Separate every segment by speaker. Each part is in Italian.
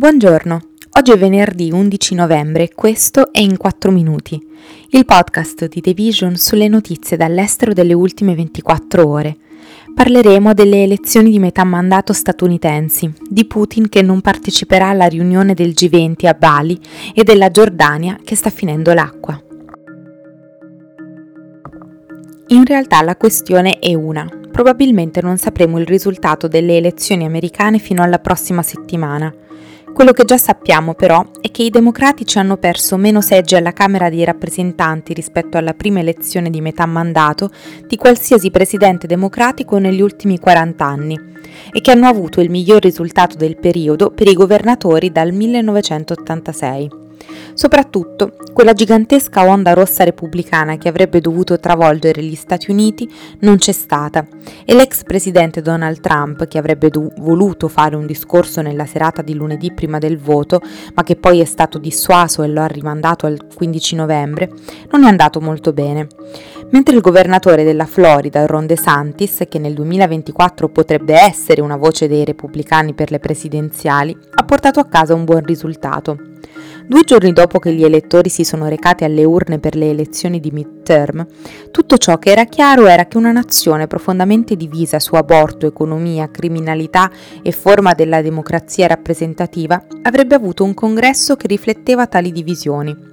Speaker 1: Buongiorno, oggi è venerdì 11 novembre e questo è In 4 Minuti, il podcast di The Vision sulle notizie dall'estero delle ultime 24 ore. Parleremo delle elezioni di metà mandato statunitensi, di Putin che non parteciperà alla riunione del G20 a Bali e della Giordania che sta finendo l'acqua. In realtà la questione è una. Probabilmente non sapremo il risultato delle elezioni americane fino alla prossima settimana. Quello che già sappiamo però è che i democratici hanno perso meno seggi alla Camera dei rappresentanti rispetto alla prima elezione di metà mandato di qualsiasi presidente democratico negli ultimi 40 anni e che hanno avuto il miglior risultato del periodo per i governatori dal 1986. Soprattutto, quella gigantesca onda rossa repubblicana che avrebbe dovuto travolgere gli Stati Uniti non c'è stata e l'ex presidente Donald Trump, che avrebbe do- voluto fare un discorso nella serata di lunedì prima del voto, ma che poi è stato dissuaso e lo ha rimandato al 15 novembre, non è andato molto bene. Mentre il governatore della Florida, Ron DeSantis, che nel 2024 potrebbe essere una voce dei repubblicani per le presidenziali, ha portato a casa un buon risultato. Due giorni dopo che gli elettori si sono recati alle urne per le elezioni di midterm, tutto ciò che era chiaro era che una nazione profondamente divisa su aborto, economia, criminalità e forma della democrazia rappresentativa avrebbe avuto un congresso che rifletteva tali divisioni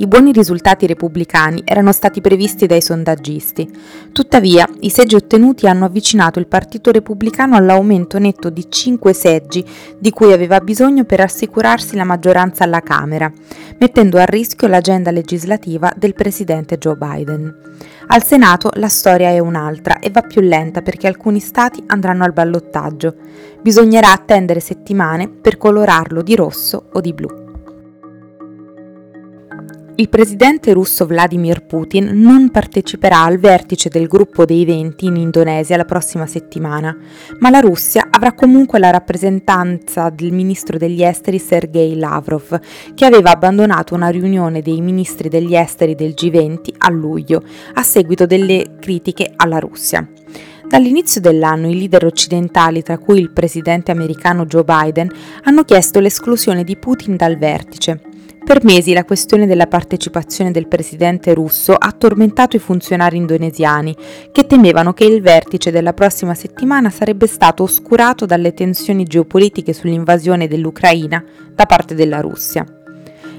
Speaker 1: i buoni risultati repubblicani erano stati previsti dai sondaggisti. Tuttavia, i seggi ottenuti hanno avvicinato il Partito Repubblicano all'aumento netto di 5 seggi di cui aveva bisogno per assicurarsi la maggioranza alla Camera, mettendo a rischio l'agenda legislativa del presidente Joe Biden. Al Senato la storia è un'altra e va più lenta perché alcuni stati andranno al ballottaggio. Bisognerà attendere settimane per colorarlo di rosso o di blu. Il presidente russo Vladimir Putin non parteciperà al vertice del gruppo dei 20 in Indonesia la prossima settimana, ma la Russia avrà comunque la rappresentanza del ministro degli esteri Sergei Lavrov, che aveva abbandonato una riunione dei ministri degli esteri del G20 a luglio, a seguito delle critiche alla Russia. Dall'inizio dell'anno i leader occidentali, tra cui il presidente americano Joe Biden, hanno chiesto l'esclusione di Putin dal vertice. Per mesi la questione della partecipazione del presidente russo ha tormentato i funzionari indonesiani, che temevano che il vertice della prossima settimana sarebbe stato oscurato dalle tensioni geopolitiche sull'invasione dell'Ucraina da parte della Russia.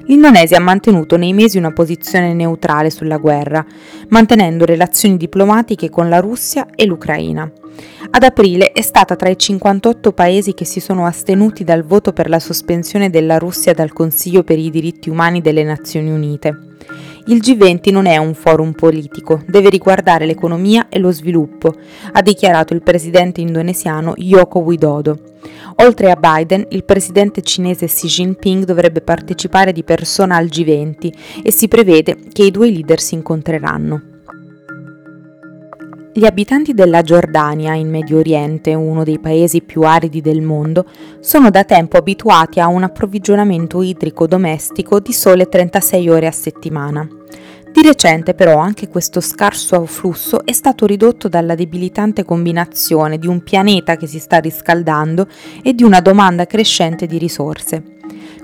Speaker 1: L'Indonesia ha mantenuto nei mesi una posizione neutrale sulla guerra, mantenendo relazioni diplomatiche con la Russia e l'Ucraina. Ad aprile è stata tra i 58 paesi che si sono astenuti dal voto per la sospensione della Russia dal Consiglio per i diritti umani delle Nazioni Unite. Il G20 non è un forum politico, deve riguardare l'economia e lo sviluppo, ha dichiarato il presidente indonesiano Yoko Widodo. Oltre a Biden, il presidente cinese Xi Jinping dovrebbe partecipare di persona al G20 e si prevede che i due leader si incontreranno. Gli abitanti della Giordania, in Medio Oriente, uno dei paesi più aridi del mondo, sono da tempo abituati a un approvvigionamento idrico domestico di sole 36 ore a settimana. Di recente però anche questo scarso afflusso è stato ridotto dalla debilitante combinazione di un pianeta che si sta riscaldando e di una domanda crescente di risorse.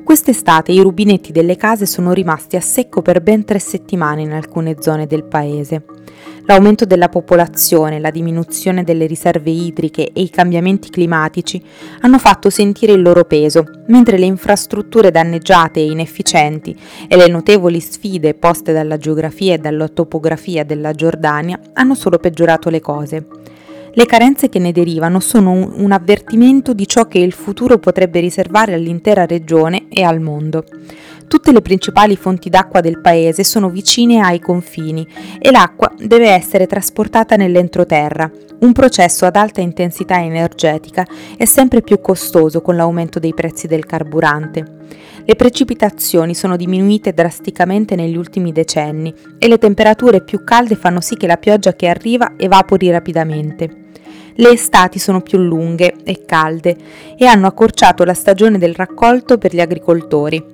Speaker 1: Quest'estate i rubinetti delle case sono rimasti a secco per ben tre settimane in alcune zone del paese. L'aumento della popolazione, la diminuzione delle riserve idriche e i cambiamenti climatici hanno fatto sentire il loro peso, mentre le infrastrutture danneggiate e inefficienti e le notevoli sfide poste dalla geografia e dalla topografia della Giordania hanno solo peggiorato le cose. Le carenze che ne derivano sono un, avvertimento di ciò che il futuro potrebbe riservare all'intera regione e al mondo. Tutte le principali fonti d'acqua del paese sono vicine ai confini e l'acqua deve essere trasportata nell'entroterra, un processo ad alta intensità energetica e sempre più costoso con l'aumento dei prezzi del carburante. Le precipitazioni sono diminuite drasticamente negli ultimi decenni e le temperature più calde fanno sì che la pioggia che arriva evapori rapidamente. Le estati sono più lunghe e calde e hanno accorciato la stagione del raccolto per gli agricoltori.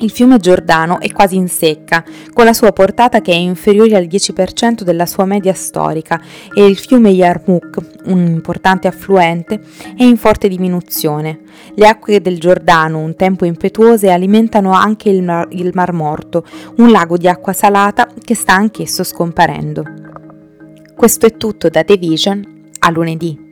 Speaker 1: Il fiume Giordano è quasi in secca, con la sua portata che è inferiore al 10% della sua media storica e il fiume Yarmouk, un importante affluente, è in forte diminuzione. Le acque del Giordano, un tempo impetuose, alimentano anche il Mar, il Mar Morto, un lago di acqua salata che sta anch'esso scomparendo. Questo è tutto da The Vision, a lunedì.